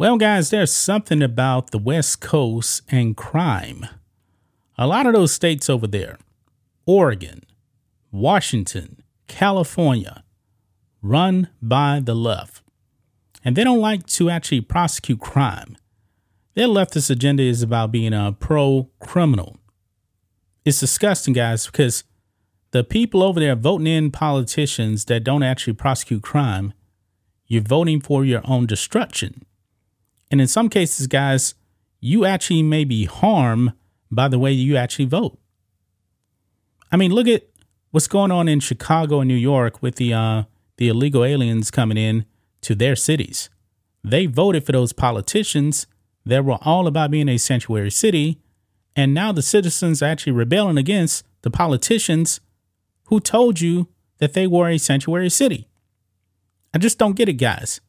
Well, guys, there's something about the West Coast and crime. A lot of those states over there, Oregon, Washington, California, run by the left. And they don't like to actually prosecute crime. Their leftist agenda is about being a pro criminal. It's disgusting, guys, because the people over there voting in politicians that don't actually prosecute crime, you're voting for your own destruction. And in some cases, guys, you actually may be harmed by the way you actually vote. I mean, look at what's going on in Chicago and New York with the uh, the illegal aliens coming in to their cities. They voted for those politicians that were all about being a sanctuary city, and now the citizens are actually rebelling against the politicians who told you that they were a sanctuary city. I just don't get it, guys.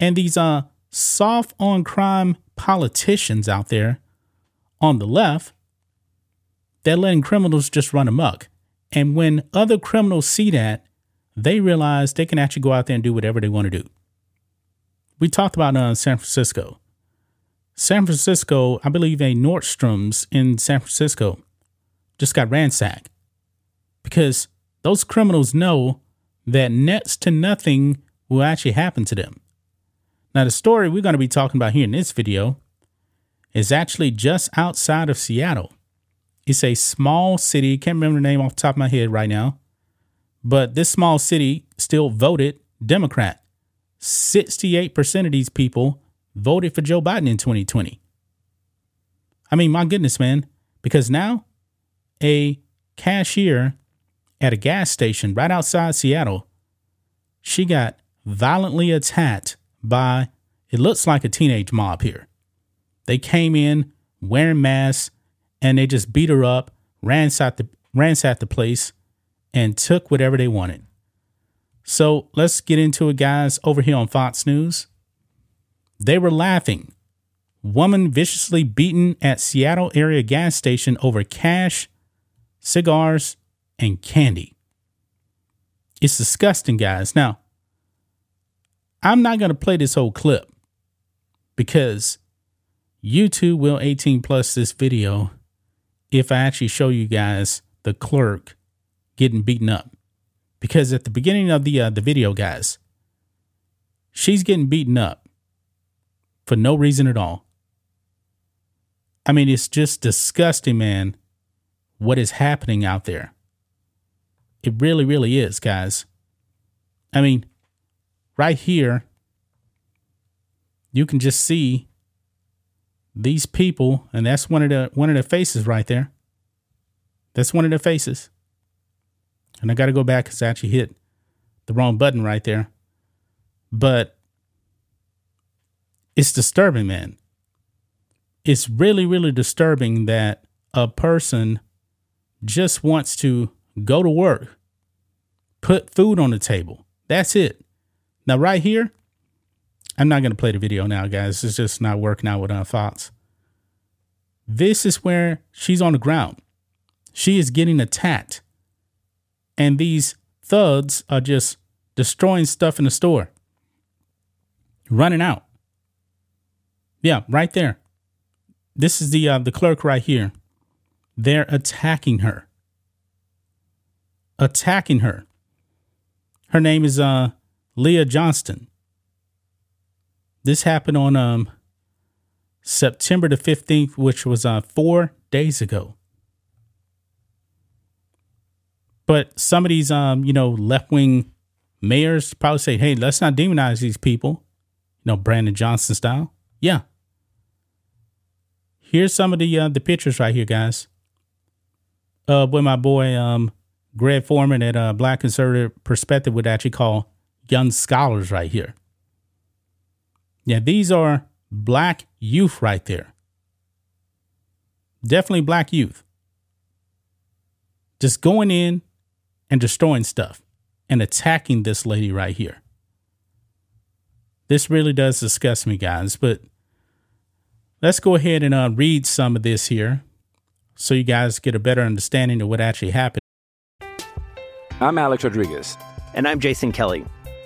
And these uh soft on crime politicians out there on the left, they're letting criminals just run amok. And when other criminals see that, they realize they can actually go out there and do whatever they want to do. We talked about uh, San Francisco. San Francisco, I believe a Nordstrom's in San Francisco just got ransacked because those criminals know that next to nothing will actually happen to them. Now, the story we're going to be talking about here in this video is actually just outside of Seattle. It's a small city, can't remember the name off the top of my head right now, but this small city still voted Democrat. 68% of these people voted for Joe Biden in 2020. I mean, my goodness, man, because now a cashier at a gas station right outside Seattle, she got violently attacked by, it looks like a teenage mob here. They came in wearing masks and they just beat her up, ransacked the, ransacked the place, and took whatever they wanted. So let's get into it, guys, over here on Fox News. They were laughing. Woman viciously beaten at Seattle area gas station over cash, cigars, and candy. It's disgusting, guys. Now, I'm not going to play this whole clip because YouTube will 18 plus this video if I actually show you guys the clerk getting beaten up. Because at the beginning of the uh, the video, guys, she's getting beaten up for no reason at all. I mean, it's just disgusting, man, what is happening out there. It really, really is, guys. I mean, right here, you can just see these people, and that's one of the one of the faces right there. That's one of the faces. And I got to go back because I actually hit the wrong button right there. But it's disturbing, man. It's really, really disturbing that a person just wants to go to work, put food on the table. That's it. Now, right here, I'm not going to play the video now, guys. It's just not working out with our thoughts. This is where she's on the ground. She is getting attacked. And these thugs are just destroying stuff in the store, running out. Yeah, right there. This is the uh, the clerk right here. They're attacking her. Attacking her. Her name is uh, Leah Johnston. This happened on um, September the 15th, which was uh, four days ago. But some of these, um, you know, left wing mayors probably say, hey, let's not demonize these people, you know, Brandon Johnson style. Yeah. Here's some of the uh, the pictures right here, guys, uh, with my boy um, Greg Foreman at uh, Black Conservative Perspective would actually call young scholars right here. Yeah, these are black youth right there. Definitely black youth. Just going in and destroying stuff and attacking this lady right here. This really does disgust me, guys, but let's go ahead and uh, read some of this here so you guys get a better understanding of what actually happened. I'm Alex Rodriguez. And I'm Jason Kelly.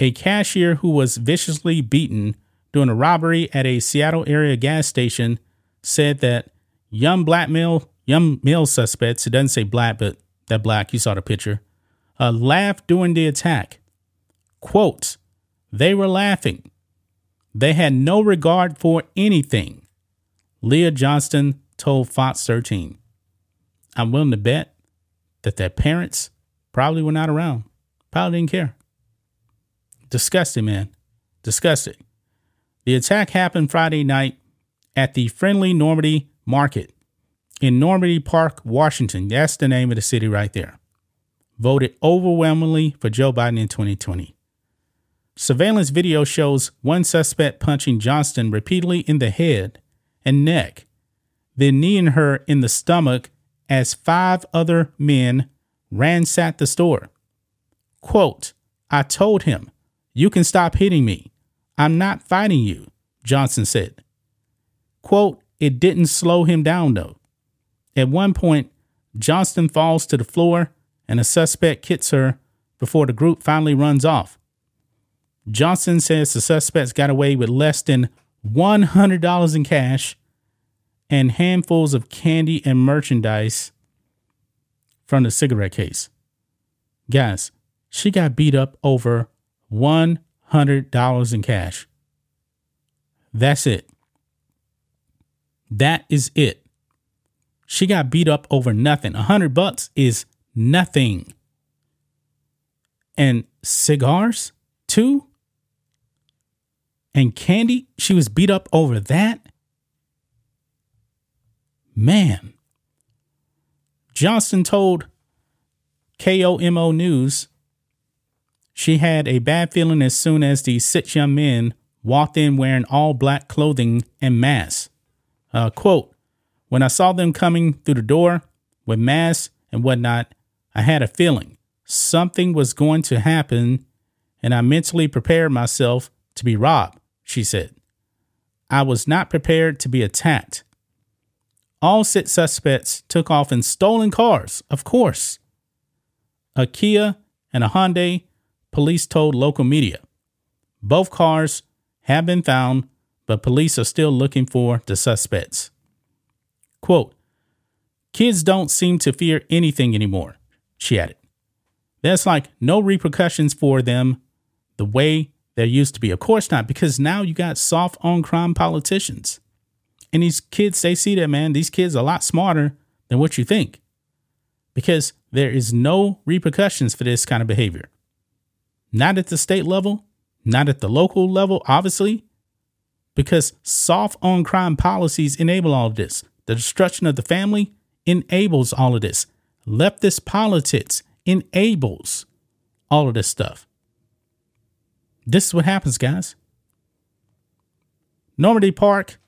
A cashier who was viciously beaten during a robbery at a Seattle area gas station said that young black male, young male suspects, it doesn't say black, but that black, you saw the picture, uh, laughed during the attack. Quote, they were laughing. They had no regard for anything. Leah Johnston told Fox 13. I'm willing to bet that their parents probably were not around. Probably didn't care. Disgusting, man. Disgusting. The attack happened Friday night at the Friendly Normandy Market in Normandy Park, Washington. That's the name of the city right there. Voted overwhelmingly for Joe Biden in 2020. Surveillance video shows one suspect punching Johnston repeatedly in the head and neck, then kneeing her in the stomach as five other men ransacked the store. Quote, I told him, you can stop hitting me. I'm not fighting you, Johnson said. Quote, it didn't slow him down though. At one point, Johnston falls to the floor and a suspect hits her before the group finally runs off. Johnson says the suspects got away with less than $100 in cash and handfuls of candy and merchandise from the cigarette case. Guys, she got beat up over $100 in cash. That's it. That is it. She got beat up over nothing. A hundred bucks is nothing. And cigars, too. And candy, she was beat up over that. Man. Johnston told KOMO News she had a bad feeling as soon as the six young men walked in wearing all black clothing and masks. Uh, quote, when I saw them coming through the door with masks and whatnot, I had a feeling something was going to happen, and I mentally prepared myself to be robbed, she said. I was not prepared to be attacked. All six suspects took off in stolen cars, of course. A Kia and a Hyundai, police told local media. Both cars have been found, but police are still looking for the suspects. Quote, Kids don't seem to fear anything anymore, she added. There's like no repercussions for them the way there used to be. Of course not, because now you got soft on crime politicians. And these kids, they see that, man. These kids are a lot smarter than what you think because there is no repercussions for this kind of behavior. Not at the state level, not at the local level, obviously, because soft on crime policies enable all of this. The destruction of the family enables all of this. Leftist politics enables all of this stuff. This is what happens, guys. Normandy Park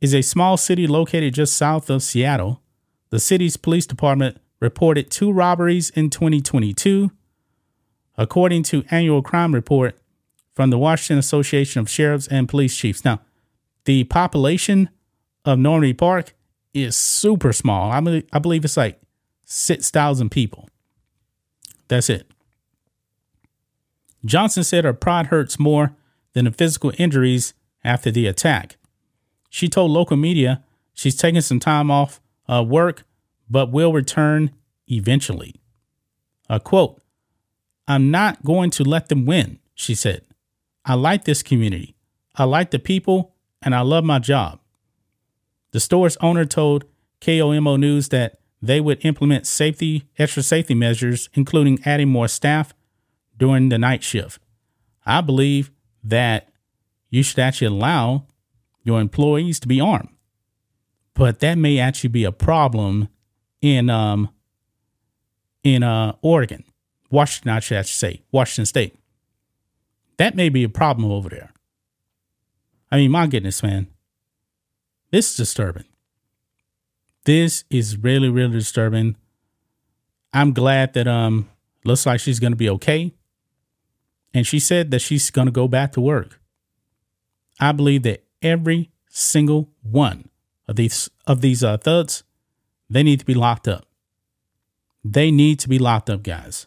is a small city located just south of Seattle. The city's police department reported two robberies in 2022, according to annual crime report from the Washington Association of Sheriffs and Police Chiefs. Now, the population of Normandy Park is super small. I believe, I believe it's like 6,000 people. That's it. Johnson said her pride hurts more than the physical injuries after the attack. She told local media she's taking some time off uh, work, but will return eventually. A quote, I'm not going to let them win, she said. I like this community. I like the people and I love my job. The store's owner told KOMO News that they would implement safety, extra safety measures, including adding more staff during the night shift. I believe that you should actually allow your employees to be armed. But that may actually be a problem in um in uh Oregon. Washington, I should say, Washington State. That may be a problem over there. I mean, my goodness, man. This is disturbing. This is really, really disturbing. I'm glad that um looks like she's gonna be okay. And she said that she's gonna go back to work. I believe that every single one of these of these uh, thugs, they need to be locked up. They need to be locked up, guys.